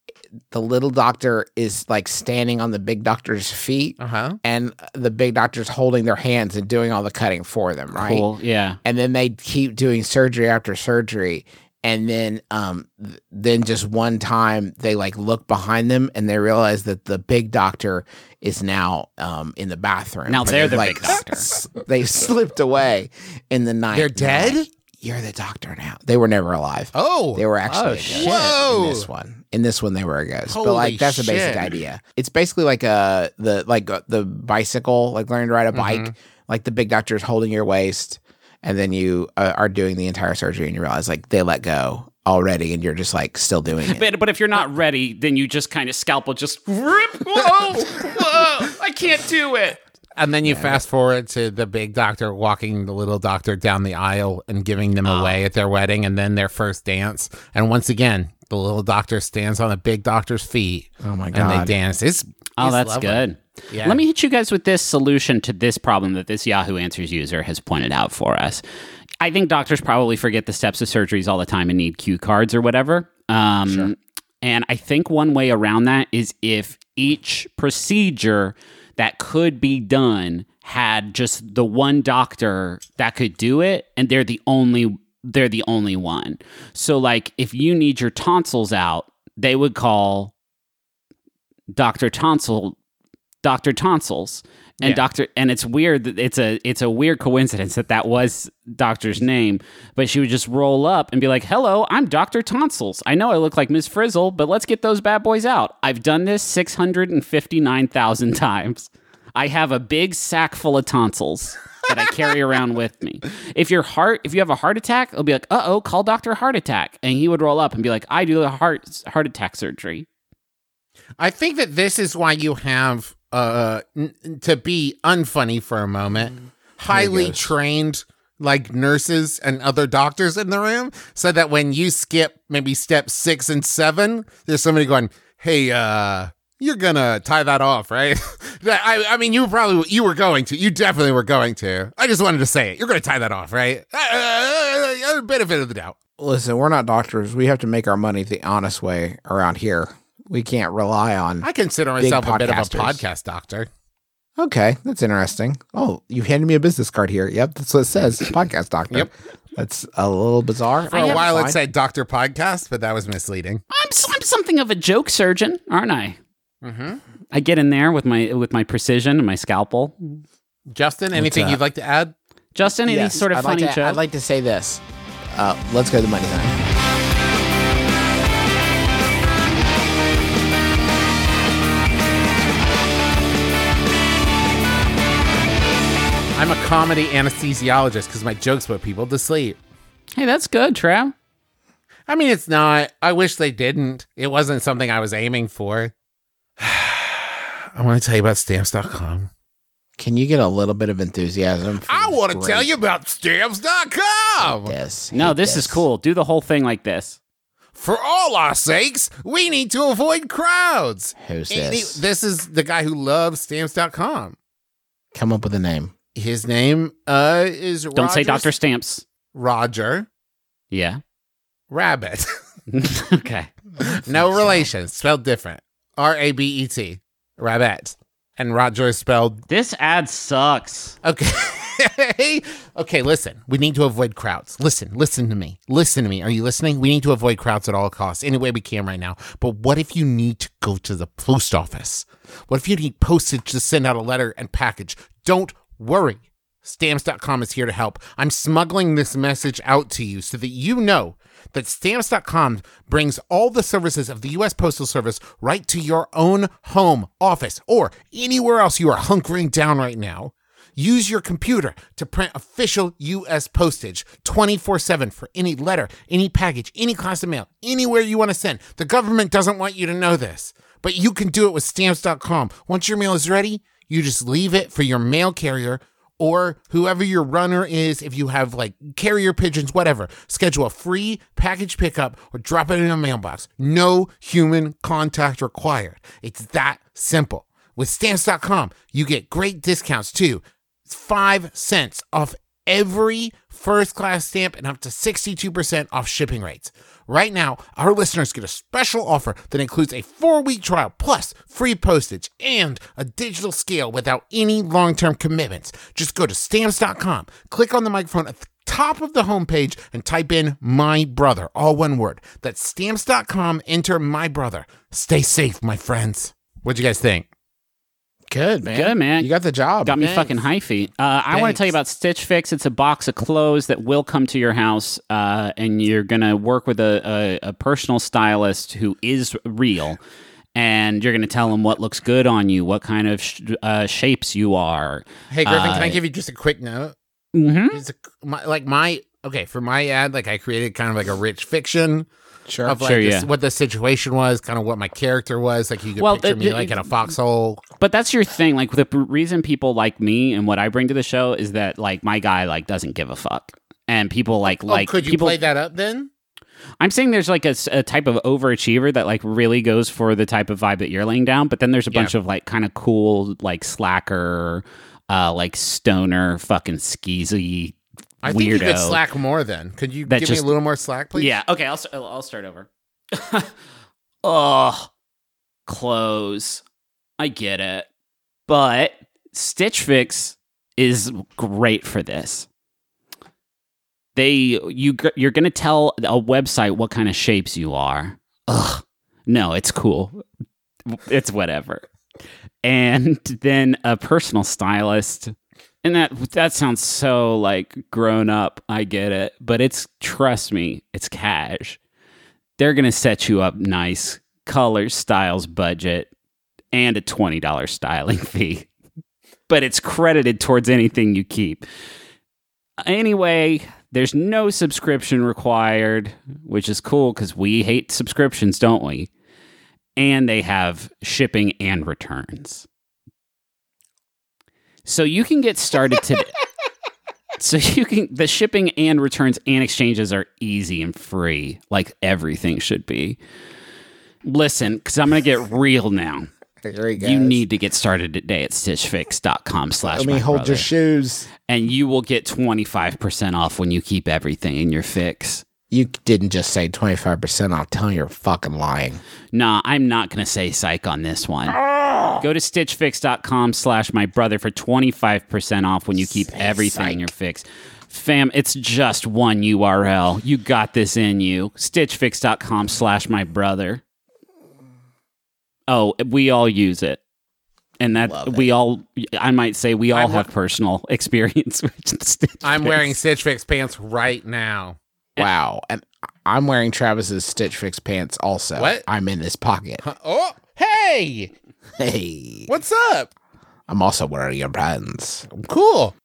the little doctor is like standing on the big doctor's feet, Uh-huh. and the big doctor's holding their hands and doing all the cutting for them, right? cool. Yeah. and then they keep doing surgery after surgery and then um then just one time they like look behind them and they realize that the big doctor is now um in the bathroom Now they're the big doctor. s- they slipped away in the night They're dead? You're the doctor now. They were never alive. Oh, They were actually Oh, a ghost shit. Whoa. in this one. In this one, they were a ghost. but like that's the basic idea. It's basically like a the like uh, the bicycle, like learning to ride a bike. Mm-hmm. Like the big doctor's holding your waist, and then you uh, are doing the entire surgery, and you realize like they let go already, and you're just like still doing it. But, but if you're not ready, then you just kind of scalpel, just rip. Whoa, whoa! I can't do it. And then you fast forward to the big doctor walking the little doctor down the aisle and giving them Oh. away at their wedding and then their first dance. And once again, the little doctor stands on the big doctor's feet oh my god! and they dance. It's Oh, it's that's lovely. good. Yeah. Let me hit you guys with this solution to this problem that this Yahoo Answers user has pointed out for us. I think doctors probably forget the steps of surgeries all the time and need cue cards or whatever. Um, And I think one way around that is if each procedure that could be done had just the one doctor that could do it, and they're the only they're the only one. So like if you need your tonsils out, they would call Dr. Tonsil Dr. Tonsils and Yeah. Dr. and it's weird that it's a it's a weird coincidence that that was doctor's name, but she would just roll up and be like, "Hello, I'm Dr. Tonsils. I know I look like Miss Frizzle, but let's get those bad boys out. I've done this 659,000 times. I have a big sack full of tonsils." that I carry around with me. If your heart, if you have a heart attack, it'll be like, uh oh, call Doctor Heart Attack, and he would roll up and be like, I do the heart heart attack surgery. I think that this is why you have uh n- to be unfunny for a moment, highly trained like nurses and other doctors in the room, so that when you skip maybe step six and seven, there's somebody going, "Hey, uh." You're gonna tie that off, right? I, I mean, you probably you were going to. You definitely were going to. I just wanted to say it. You're gonna tie that off, right? Uh, uh, benefit of the doubt. Listen, we're not doctors. We have to make our money the honest way around here. We can't rely on. I consider myself a bit of a podcast doctor. Okay, that's interesting. Oh, you handed me a business card here. Yep, that's what it says. Podcast doctor. Yep. That's a little bizarre. For a while, it said Doctor Podcast, but that was misleading. I'm, s- I'm something of a joke surgeon, aren't I? Mm-hmm. I get in there with my with my precision and my scalpel. Justin, anything uh, you'd like to add? Justin, any Yes, sort of I'd funny like to, joke? I'd like to say this. Uh, let's go to the money time. I'm a comedy anesthesiologist because my jokes put people to sleep. hey, that's good, Trav. I mean, it's not. I wish they didn't. It wasn't something I was aiming for. I want to tell you about stamps.com. Can you get a little bit of enthusiasm? for I want to tell you about stamps.com. Yes. No, Hate this, is cool. Do the whole thing like this. For all our sakes, we need to avoid crowds. Who's Any- this? this is the guy who loves stamps.com. Come up with a name. His name uh, is Roger. Don't say Doctor Stamps. Roger Yeah. Rabbit. okay. no relation, spelled different. R A B E T. Rabbit. And Roger is spelled This ad sucks. okay. okay, listen. We need to avoid crowds. Listen, listen to me. Listen to me. Are you listening? We need to avoid crowds at all costs, any way we can right now. But what if you need to go to the post office? What if you need postage to send out a letter and package? Don't worry. Stamps.com is here to help. I'm smuggling this message out to you so that you know that Stamps.com brings all the services of the U.S. Postal Service right to your own home, office, or anywhere else you are hunkering down right now. Use your computer to print official U.S. postage 24 7 for any letter, any package, any class of mail, anywhere you want to send. The government doesn't want you to know this, but you can do it with Stamps.com. Once your mail is ready, you just leave it for your mail carrier or whoever your runner is, if you have like carrier pigeons, whatever, schedule a free package pickup or drop it in a mailbox. No human contact required. It's that simple. With stamps.com, you get great discounts too. It's five cents off every first class stamp and up to 62% off shipping rates. Right now, our listeners get a special offer that includes a four week trial plus free postage and a digital scale without any long term commitments. Just go to stamps.com, click on the microphone at the top of the homepage, and type in my brother, all one word. That's stamps.com, enter my brother. Stay safe, my friends. What'd you guys think? Good man. Good, man. You got the job. Got me Thanks. fucking hyphy. Uh, I want to tell you about Stitch Fix. It's a box of clothes that will come to your house, uh, and you're gonna work with a, a, a personal stylist who is real, and you're gonna tell them what looks good on you, what kind of sh- uh, shapes you are. Hey Griffin, can I Uh, give you just a quick note? Mm-hmm. A, my, like my okay for my ad, like I created kind of like a rich fiction Sure. of like Sure, this- yeah. what the situation was, kind of what my character was. Like you could Well, picture the- me the- like in a foxhole. But that's your thing. Like the reason people like me and what I bring to the show is that like my guy like doesn't give a fuck, and people like like oh, could you people. play that up then? I'm saying there's like a type of overachiever that like really goes for the type of vibe that you're laying down, but then there's a bunch of like kind of cool like slacker, uh, like stoner, fucking skeezy. I think you could slack more then. Could you give just- me a little more slack, please? Yeah. Okay. I'll I'll start over. oh, clothes. I get it, but Stitch Fix is great for this. They you you're gonna tell a website what kind of shapes you are. Ugh. No, it's cool. It's whatever. And then a personal stylist. And that that sounds so like grown up. I get it, but it's trust me, it's cash. They're gonna set you up nice, colors, styles, budget, and a twenty dollars styling fee. But it's credited towards anything you keep. Anyway, there's no subscription required, which is cool because we hate subscriptions, don't we? And they have shipping and returns. So you can get started today. so you can the shipping and returns and exchanges are easy and free, like everything should be. Listen, because I'm gonna get real now. There he goes. You need to get started today at stitchfix.com slash Let me hold brother, your shoes. and you will get 25% off when you keep everything in your fix. You didn't just say 25% off. Tell me you're fucking lying. Nah, I'm not going to say psych on this one. Go to stitchfix.com slash my brother for 25% off when you keep everything in your fix. Fam, it's just one URL. You got this in you. Stitchfix.com slash my brother. Oh, we all use it. And that Love it. we all, I might say, we all I'm- have personal experience with Stitch I'm Fix. wearing Stitch Fix pants right now. Wow. And I'm wearing Travis's Stitch Fix pants also. What? I'm in this pocket. Huh, Oh, hey, Hey. what's up? I'm also wearing your pants. Cool.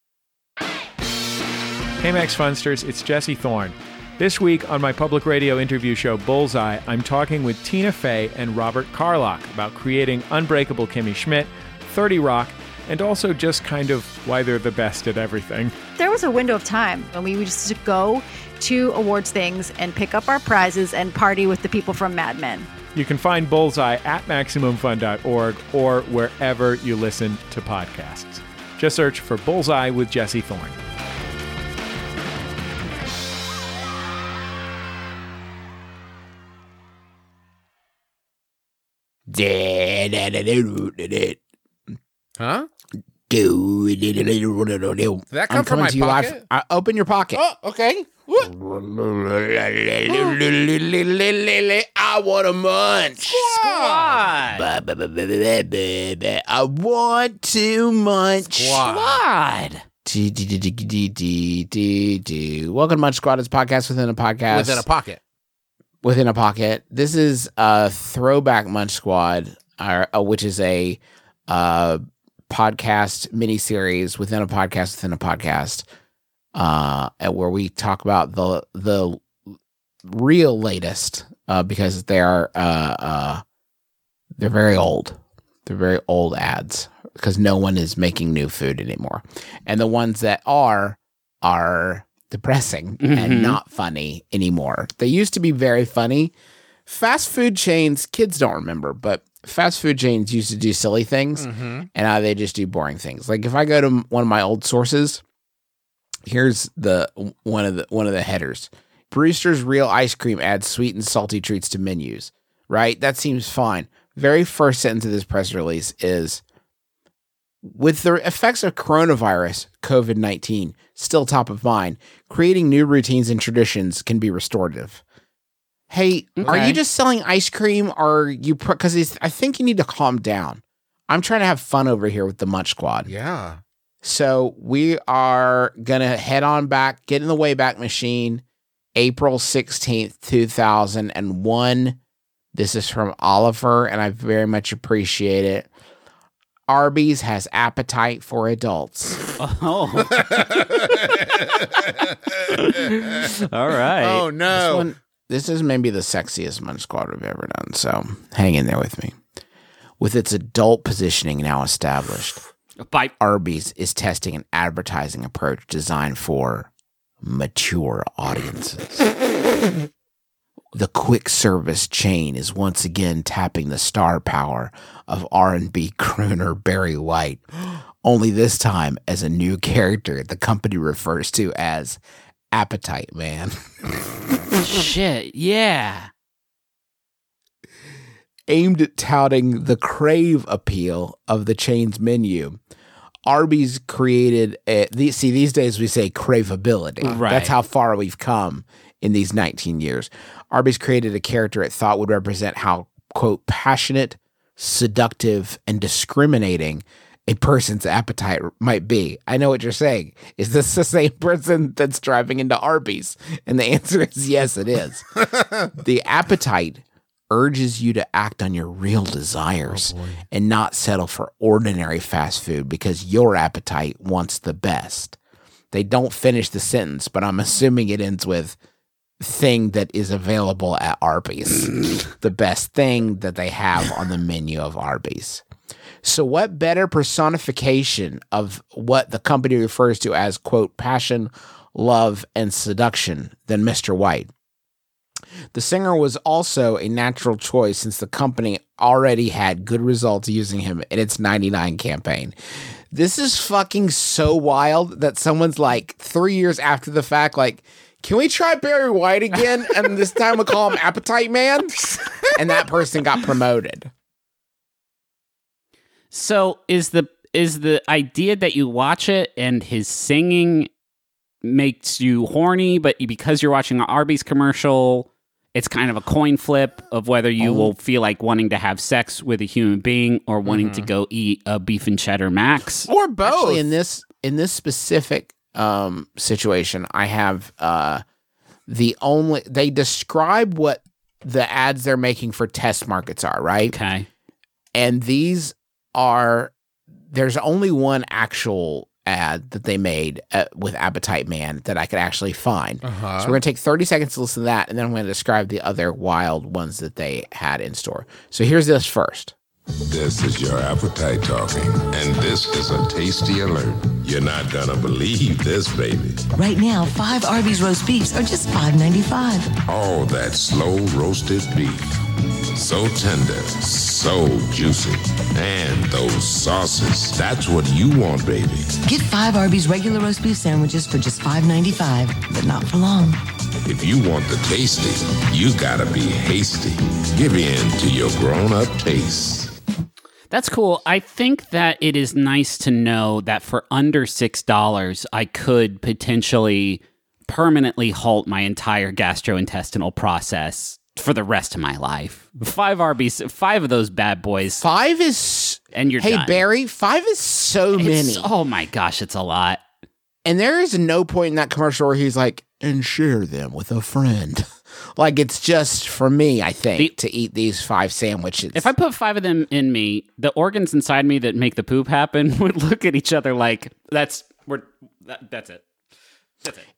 Hey, Max Funsters, it's Jesse Thorn. This week on my public radio interview show Bullseye, I'm talking with Tina Fey and Robert Carlock about creating Unbreakable Kimmy Schmidt, 30 Rock, and also just kind of why they're the best at everything. There was a window of time when we would just go to awards things and pick up our prizes and party with the people from Mad Men. You can find Bullseye at MaximumFun.org or wherever you listen to podcasts. Just search for Bullseye with Jesse Thorn. Huh? Did that come from my pocket? I, open your pocket. Oh, okay. What? I want a munch. Squad. I want to munch. Squad. Welcome to Munch Squad. It's a podcast within a podcast. Within a pocket. within a pocket. This is a throwback Munch Squad, uh, uh, which is a uh, podcast miniseries within a podcast within a podcast, uh, and where we talk about the the real latest uh, because they are uh, uh, they're very old. They're very old ads because no one is making new food anymore, and the ones that are are depressing Mhm. and not funny anymore. They used to be very funny. Fast food chains, kids don't remember, but fast food chains used to do silly things, Mm-hmm. and now they just do boring things. Like if I go to one of my old sources, here's the one of the one of the headers. Brewster's Real Ice Cream adds sweet and salty treats to menus. Right? That seems fine. Very first sentence of this press release is with the effects of coronavirus, COVID 19, still top of mind, creating new routines and traditions can be restorative. Hey, are you just selling ice cream or you, because I think you need to calm down. I'm trying to have fun over here with the Munch Squad. Yeah. So we are gonna head on back, get in the Wayback Machine, April 16th, 2001. This is from Oliver, and I very much appreciate it. Arby's has appetite for adults. Oh. All right. Oh This no. one, this is maybe the sexiest Munch Squad we've ever done. So hang in there with me. With its adult positioning now established, Bye. Arby's is testing an advertising approach designed for mature audiences. the quick service chain is once again tapping the star power of R&B crooner Barry White, only this time as a new character the company refers to as Appetite Man. Shit. Yeah. Aimed at touting the crave appeal of the chain's menu. Arby's created a, these, see these days we say craveability. Right. That's how far we've come in these 19 years. Arby's created a character it thought would represent how quote passionate, seductive, and discriminating a person's appetite might be. I know what you're saying. Is this the same person that's driving into Arby's? And the answer is yes, it is. the appetite urges you to act on your real desires oh, and not settle for ordinary fast food because your appetite wants the best. They don't finish the sentence, but I'm assuming it ends with thing that is available at Arby's. the best thing that they have on the menu of Arby's. So, what better personification of what the company refers to as, quote, passion, love, and seduction than Mr. White? The singer was also a natural choice since the company already had good results using him in its 99 campaign. This is fucking so wild that someone's like three years after the fact, like, can we try Barry White again? And this time we'll call him Appetite Man? And that person got promoted. So is the is the idea that you watch it and his singing makes you horny, but because you're watching an Arby's commercial, it's kind of a coin flip of whether you Oh. will feel like wanting to have sex with a human being or wanting to go eat a beef and cheddar max. Or both. Actually, in this in this specific um, situation, I have uh, the only they describe what the ads they're making for test markets are, right? Okay. And these are there's only one actual ad that they made uh, with Appetite Man that I could actually find. uh-huh. So we're gonna take 30 seconds to listen to that, and then I'm gonna describe the other wild ones that they had in store. So here's this first. This is your appetite talking, and this is a tasty alert. You're not gonna believe this, baby. Right now, five Arby's roast beefs are just $5.95. All that slow roasted beef. So tender, so juicy. And those sauces. That's what you want, baby. Get five Arby's regular roast beef sandwiches for just $5.95, but not for long. If you want the tasty, you gotta be hasty. Give in to your grown up taste. That's cool. I think that it is nice to know that for under $6, I could potentially permanently halt my entire gastrointestinal process for the rest of my life. Five Arby's, five of those bad boys, Five is and you're hey done. Barry. Five is so It's- many. Oh my gosh, it's a lot. And there is no point in that commercial where he's like, and share them with a friend. like it's just for me, I think, The- to eat these five sandwiches. If I put five of them in me, the organs inside me that make the poop happen would look at each other like, "That's we're that, that's it."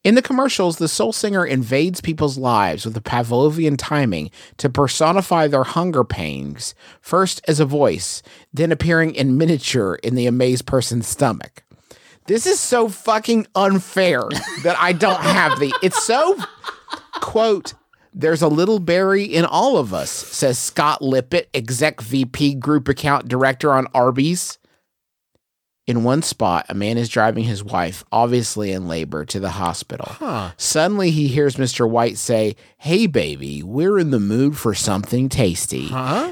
In the commercials, the soul singer invades people's lives with a Pavlovian timing to personify their hunger pains, first as a voice, then appearing in miniature in the amazed person's stomach. This is so fucking unfair that I don't have the. It's so, quote, there's a little Barry in all of us, says Scott Lippett, exec VP group account director on Arby's. In one spot, a man is driving his wife, obviously in labor, to the hospital. Suddenly, he hears Mr. White say, Hey, baby, we're in the mood for something tasty.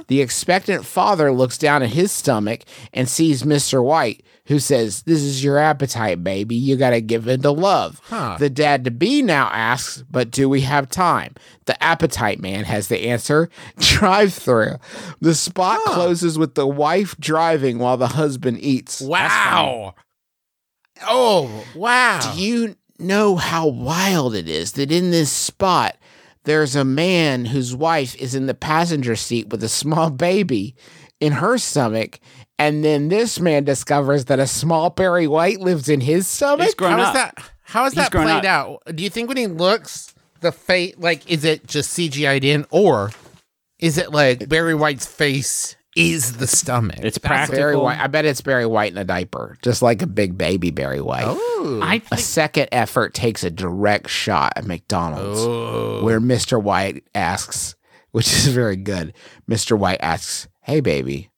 The expectant father looks down at his stomach and sees Mr. White, who says, This is your appetite, baby. You got to give in to love. The dad to be now asks, But do we have time? The appetite man has the answer drive through. The spot closes with the wife driving while the husband eats. Wow. Oh, wow. Do you know how wild it is that in this spot there's a man whose wife is in the passenger seat with a small baby in her stomach, and then this man discovers that a small Barry White lives in his stomach? He's grown How is up. that? How is He's that played up. out? Do you think when he looks, the face like is it just CGI'd in, or is it like Barry White's face is the stomach? It's practical. Barry White. I bet it's Barry White in a diaper, just like a big baby Barry White. Ooh. I A think second effort takes a direct shot at McDonald's, Oh. where Mr. White asks, which is very good. Mr. White asks, Hey, baby,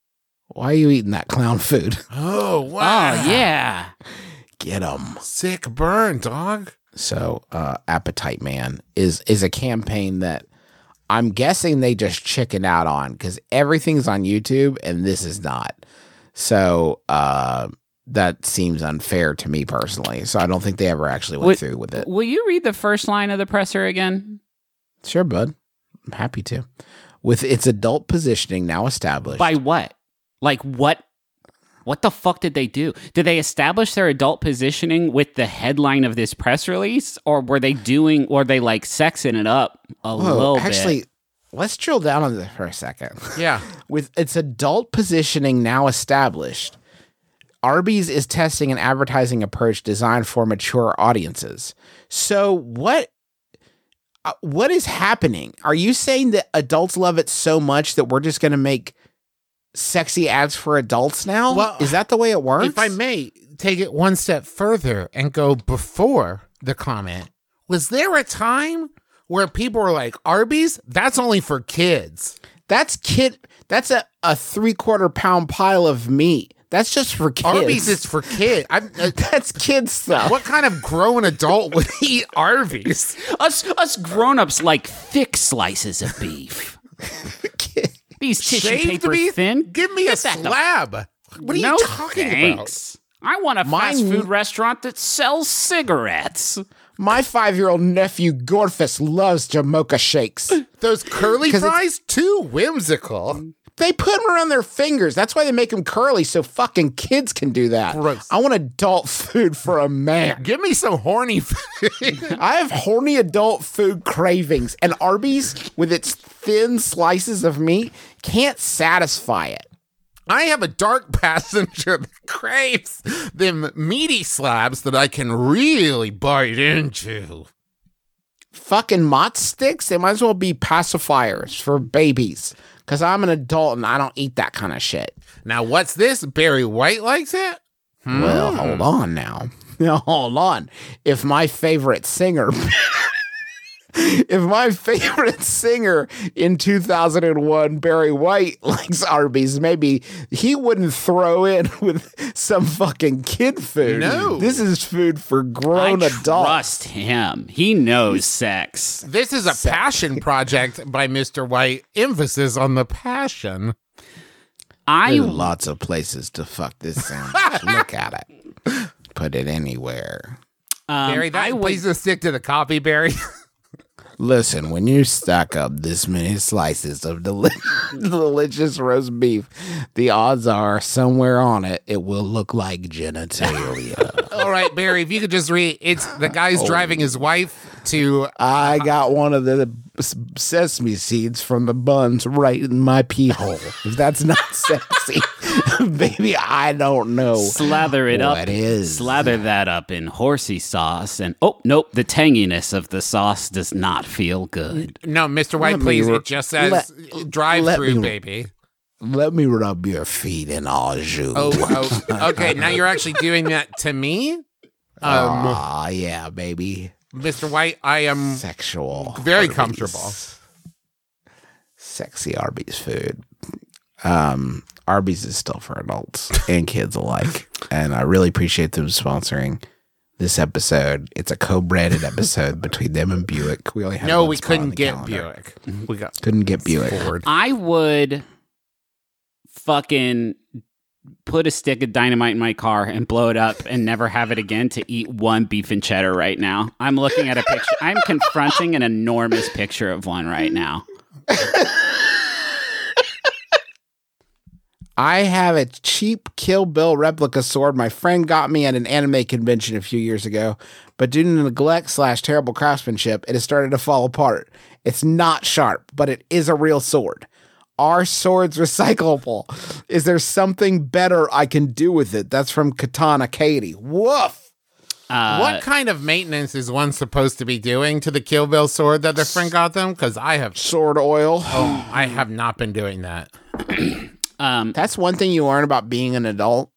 why are you eating that clown food? Oh wow! Oh yeah. Get him. sick burn, dog. So, uh, Appetite Man is is a campaign that I'm guessing they just chicken out on because everything's on YouTube and this is not. So, uh, that seems unfair to me personally. So, I don't think they ever actually went Would- through with it. Will you read the first line of the presser again? Sure, bud. I'm happy to. With its adult positioning now established. By what? Like what? What the fuck did they do? Did they establish their adult positioning with the headline of this press release, or were they doing, or they like sexing it up a Whoa, little actually, bit? let's drill down on this for a second. Yeah. With its adult positioning now established, Arby's is testing an advertising approach designed for mature audiences. So what uh, what is happening? Are you saying that adults love it so much that we're just going to make sexy ads for adults now? Well, is that the way it works? If I may take it one step further and go before the comment, was there a time where people were like, Arby's, that's only for kids? That's kid that's a, a three quarter pound pile of meat. That's just for kids. Arby's is for kids. Uh, that's kids stuff. what kind of grown adult would eat Arby's? Us, us grown-ups like thick slices of beef. These tissue Shaved paper beef? thin. Give me a Get the- slab. What are no you talking thanks. I want a fast Mine- food restaurant that sells cigarettes. My five year old nephew Gorfus loves Jamocha shakes. Those curly fries? Too whimsical. They put them around their fingers. That's why they make them curly so fucking kids can do that. Gross. I want adult food for a man. Give me some horny food. I have horny adult food cravings, and Arby's, with its thin slices of meat, can't satisfy it. I have a dark passenger that craves them meaty slabs that I can really bite into. Fucking mott sticks, they might as well be pacifiers for babies. Because I'm an adult and I don't eat that kind of shit. Now, what's this? Barry White likes it? Well, hmm. hold on now. Now, hold on. If my favorite singer, if my favorite singer in 2001, Barry White, likes Arby's, maybe he wouldn't throw in with some fucking kid food. No. This is food for grown I adults. trust him. He knows sex. This is a passion project by Mr. White. Emphasis on the passion. I There's lots of places to fuck this sandwich. Look at it. Put it anywhere. um, Barry, that I would please just stick to the copy, Barry. Listen, when you stack up this many slices of deli- delicious roast beef, the odds are somewhere on it it will look like genitalia. All right, Barry, if you could just read it's the guy's oh. driving his wife to I got one of the sesame seeds from the buns right in my pee hole. If that's not sexy, baby, I don't know. slather it up. What is? Slather that up in horsey sauce, and oh nope, the tanginess of the sauce does not feel good. No, Mr. White, Let please. re- it just says let- drive let through, me- baby. Let me rub your feet in au jus. Oh, oh, okay. Now you're actually doing that to me, um, Ah, yeah, baby. Mr. White. I am Sexual. very Arby's. comfortable. Sexy Arby's food. Um, Arby's is still for adults and kids alike. And I really appreciate them sponsoring this episode. It's a co-branded episode between them and Buick. We only had No, we couldn't get calendar. Buick. We got Couldn't get Buick. Ford. I would fucking put a stick of dynamite in my car and blow it up and never have it again to eat one beef and cheddar right now. I'm looking at a picture. I'm confronting an enormous picture of one right now. I have a cheap Kill Bill replica sword my friend got me at an anime convention a few years ago, but due to neglect slash terrible craftsmanship, it has started to fall apart. It's not sharp, but it is a real sword. Are swords recyclable? Is there something better I can do with it? That's from Katana Katie. Woof! Uh, what kind of maintenance is one supposed to be doing to the Kill Bill sword that their friend got them? Because I have, Sword oil. oh, I have not been doing that. Um, That's one thing you learn about being an adult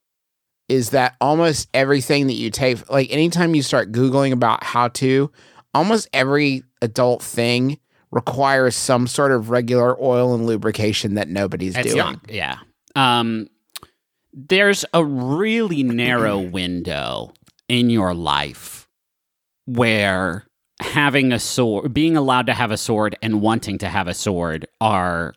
is that almost everything that you take, like anytime you start Googling about how to, almost every adult thing requires some sort of regular oil and lubrication that nobody's It's doing. not- Yeah. Um, there's a really narrow window in your life where having a sword, being allowed to have a sword, and wanting to have a sword are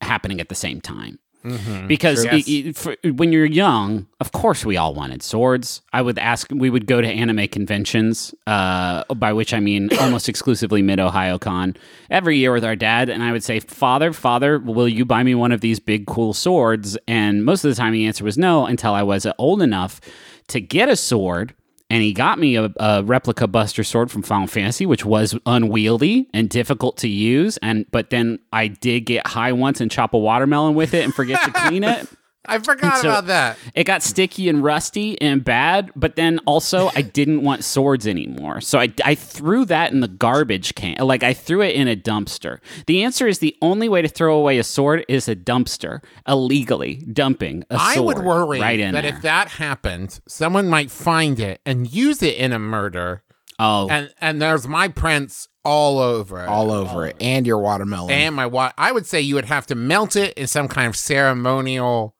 happening at the same time. Mm-hmm. Because Yes. i- i- for, when you're young, of course we all wanted swords. I would ask, we would go to anime conventions, uh, by which I mean almost exclusively Mid Ohio Con, every year with our dad, and I would say, "Father, father, will you buy me one of these big cool swords?" And most of the time, the answer was no. Until I was old enough to get a sword. And he got me a, a replica Buster sword from Final Fantasy, which was unwieldy and difficult to use. And but then I did get high once and chop a watermelon with it and forget to clean it. I forgot So- about that. It got sticky and rusty and bad, but then also I didn't want swords anymore. So I, I threw that in the garbage can. Like I threw it in a dumpster. The answer is the only way to throw away a sword is a dumpster, illegally dumping a I sword I would worry right in that there. if that happened, someone might find it and use it in a murder, oh, and and there's my prints all over it. All over it. And your watermelon. and my wa- I would say you would have to melt it in some kind of ceremonial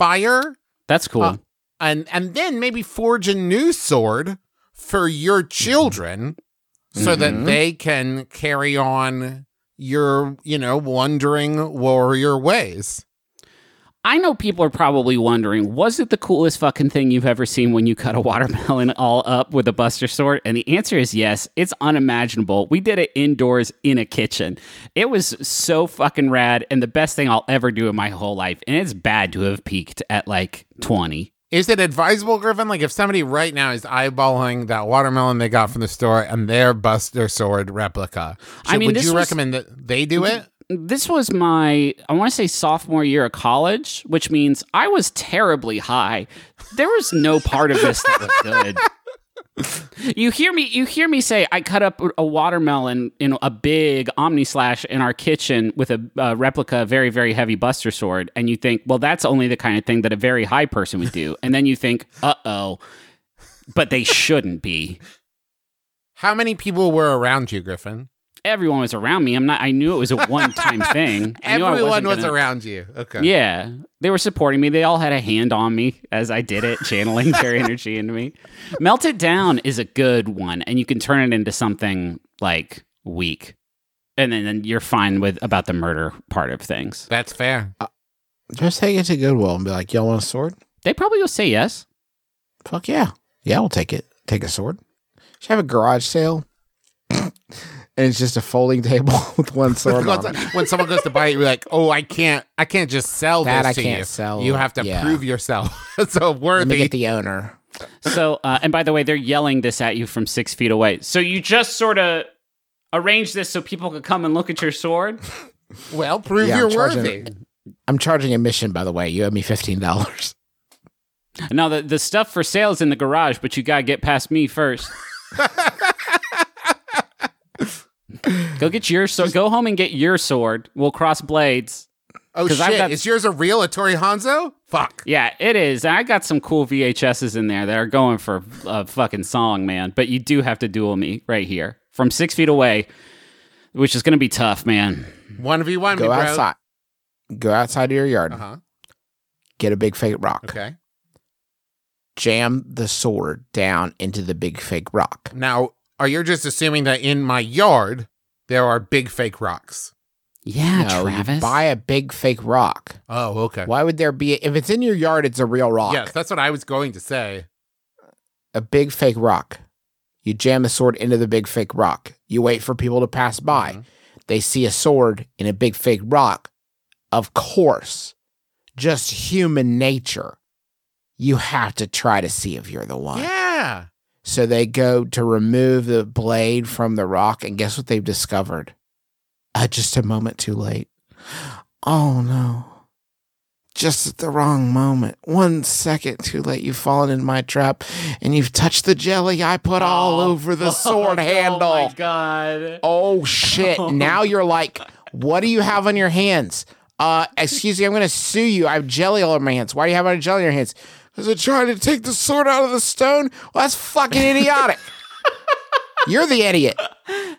fire, that's cool. uh, and and then maybe forge a new sword for your children, so that Mhm. they can carry on your you know wandering warrior ways. I know people are probably wondering, was it the coolest fucking thing you've ever seen when you cut a watermelon all up with a buster sword? And the answer is yes. It's unimaginable. We did it indoors in a kitchen. It was so fucking rad and the best thing I'll ever do in my whole life. And it's bad to have peaked at like 20. Is it advisable, Griffin? Like if somebody right now is eyeballing that watermelon they got from the store and their Buster Sword replica, I mean, would you was- recommend that they do it? This was my, I want to say sophomore year of college, which means I was terribly high. There was no part of this that was good. You hear me. You hear me say I cut up a watermelon in a big Omni Slash in our kitchen with a replica, very very heavy Buster sword, and you think, well, that's only the kind of thing that a very high person would do, and then you think, uh oh, but they shouldn't be. How many people were around you, Griffin? Everyone was around me. I'm not. I knew it was a one time thing. I knew I Everyone wasn't was gonna- around you. Okay. Yeah, they were supporting me. They all had a hand on me as I did it, channeling their energy into me. Melt it down is a good one, and you can turn it into something like weak, and then, then you're fine with about the murder part of things. That's fair. Uh, just take it to Goodwill and be like, y'all want a sword? They probably will say yes. Fuck yeah. Yeah, we'll take it. Take a sword. Should have a garage sale. And it's just a folding table with one sword on when someone goes to buy it, you're like, "Oh, I can't, I can't just sell That this I to can't you. sell, You have to yeah. prove yourself." so Let me worthy. get the owner. So, uh, and by the way, they're yelling this at you from six feet away. So you just sort of arrange this so people could come and look at your sword. well, prove Yeah, I'm you're charging- worthy. I'm charging admission, by the way. You owe me $15. Now the the stuff for sale is in the garage, but you gotta get past me first. Go get your sword. Go home and get your sword. We'll cross blades. Oh shit! got- Is yours a real Hattori Hanzo? Fuck. Yeah, it is. I got some cool VHSs in there that are going for a fucking song, man. But you do have to duel me right here from six feet away, which is gonna be tough, man. One v one, me, Go bro. outside. Go outside of your yard. Uh huh. get a big fake rock. Okay. Jam the sword down into the big fake rock. Now, are you just assuming that in my yard there are big fake rocks? Yeah, no, Travis. you buy a big fake rock. Oh, okay. Why would there be if it's in your yard? It's a real rock. Yes, that's what I was going to say. a big fake rock. You jam the sword into the big fake rock. You wait for people to pass by. Mhm. They see a sword in a big fake rock. Of course, just human nature. You have to try to see if you're the one. Yeah. So they go to remove the blade from the rock, and guess what they've discovered? Uh, just a moment too late. Oh no. Just at the wrong moment. One second too late. You've fallen in my trap and you've touched the jelly I put all over the sword handle. Oh my god. Oh shit. Now you're like, what do you have on your hands? Uh, excuse me, I'm gonna sue you. I have jelly all over my hands. Why do you have jelly on your hands? Because I'm trying to take the sword out of the stone. Well, that's fucking idiotic. You're the idiot.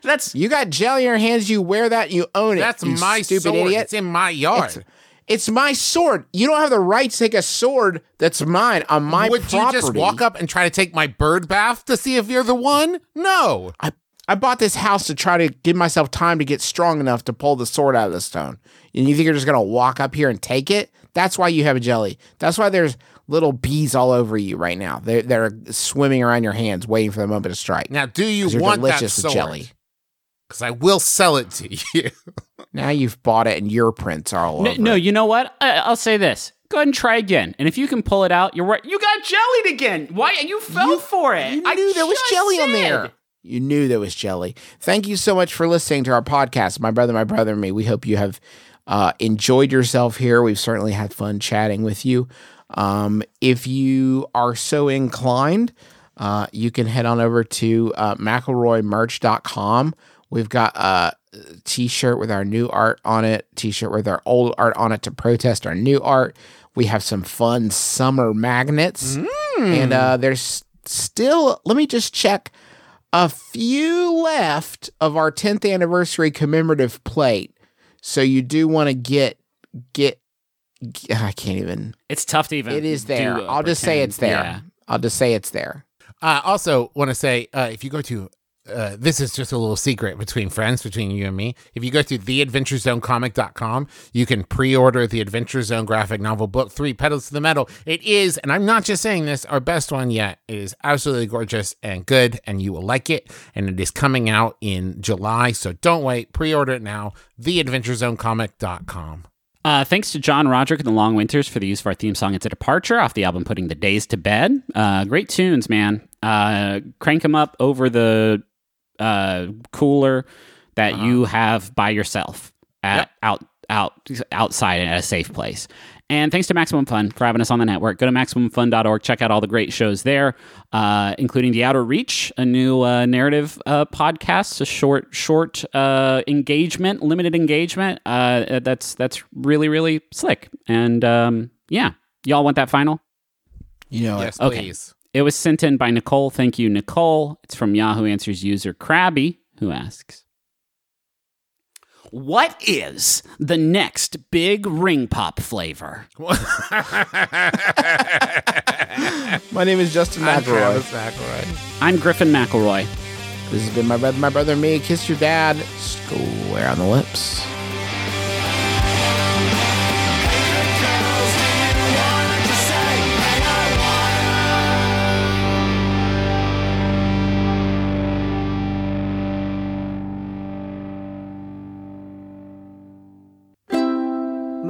That's You got jelly in your hands. You wear that. You own it. That's you my stupid sword. idiot. It's in my yard. It's, it's my sword. You don't have the right to take a sword that's mine on my property. Would property. you just walk up and try to take my bird bath to see if you're the one? No. I, I bought this house to try to give myself time to get strong enough to pull the sword out of the stone. And you think you're just going to walk up here and take it? That's why you have a jelly. That's why there's little bees all over you right now. They're, they're swimming around your hands waiting for the moment to strike. Now, do you're want that delicious with sword? jelly. Because I will sell it to you. Now you've bought it and your prints are all no, over no, it. you know what? I, I'll say this. Go ahead and try again. And if you can pull it out, you're right. You got jellied again. Why? You fell for it. You I knew there was just jelly on there. You knew there was jelly. Thank you so much for listening to our podcast, My Brother, My Brother, and Me. We hope you have uh, enjoyed yourself here. We've certainly had fun chatting with you. Um, if you are so inclined, uh, you can head on over to uh, McElroymerch.com. We've got a t-shirt with our new art on it, t-shirt with our old art on it to protest our new art. We have some fun summer magnets. And uh, there's still, let me just check, a few left of our 10th anniversary commemorative plate. So you do want to get, get, I can't even, It's tough to even. it is there. do a I'll just say it's there. Yeah. I'll just say it's there. Uh, also, want to say uh, if you go to uh, this is just a little secret between friends, between you and me. If you go to theadventurezonecomic.com, you can pre-order the Adventure Zone graphic novel book three, Petals to the Metal. It is, and I'm not just saying this, our best one yet. It is absolutely gorgeous and good, and you will like it. And it is coming out in July, so don't wait. Pre-order it now. Theadventurezonecomic.com. Uh, thanks to John Roderick and the Long Winters for the use of our theme song "It's a Departure" off the album "Putting the Days to Bed." Uh, great tunes, man. Uh, crank them up over the uh, cooler that you have by yourself at out out outside at a safe place. And thanks to Maximum Fun for having us on the network. Go to maximumfun.org. Check out all the great shows there, uh, including The Outer Reach, a new uh, narrative uh, podcast, a short, short uh, engagement, limited engagement. Uh, that's that's really, really slick. And um, yeah, y'all want that final? You know, Yes, Okay. please. It was sent in by Nicole. Thank you, Nicole. It's from Yahoo Answers user Krabby, who asks What is the next big ring pop flavor? my name is Justin I'm McElroy. McElroy. I'm Griffin McElroy. This has been my brother, my brother, me. Kiss your dad. Square on the lips.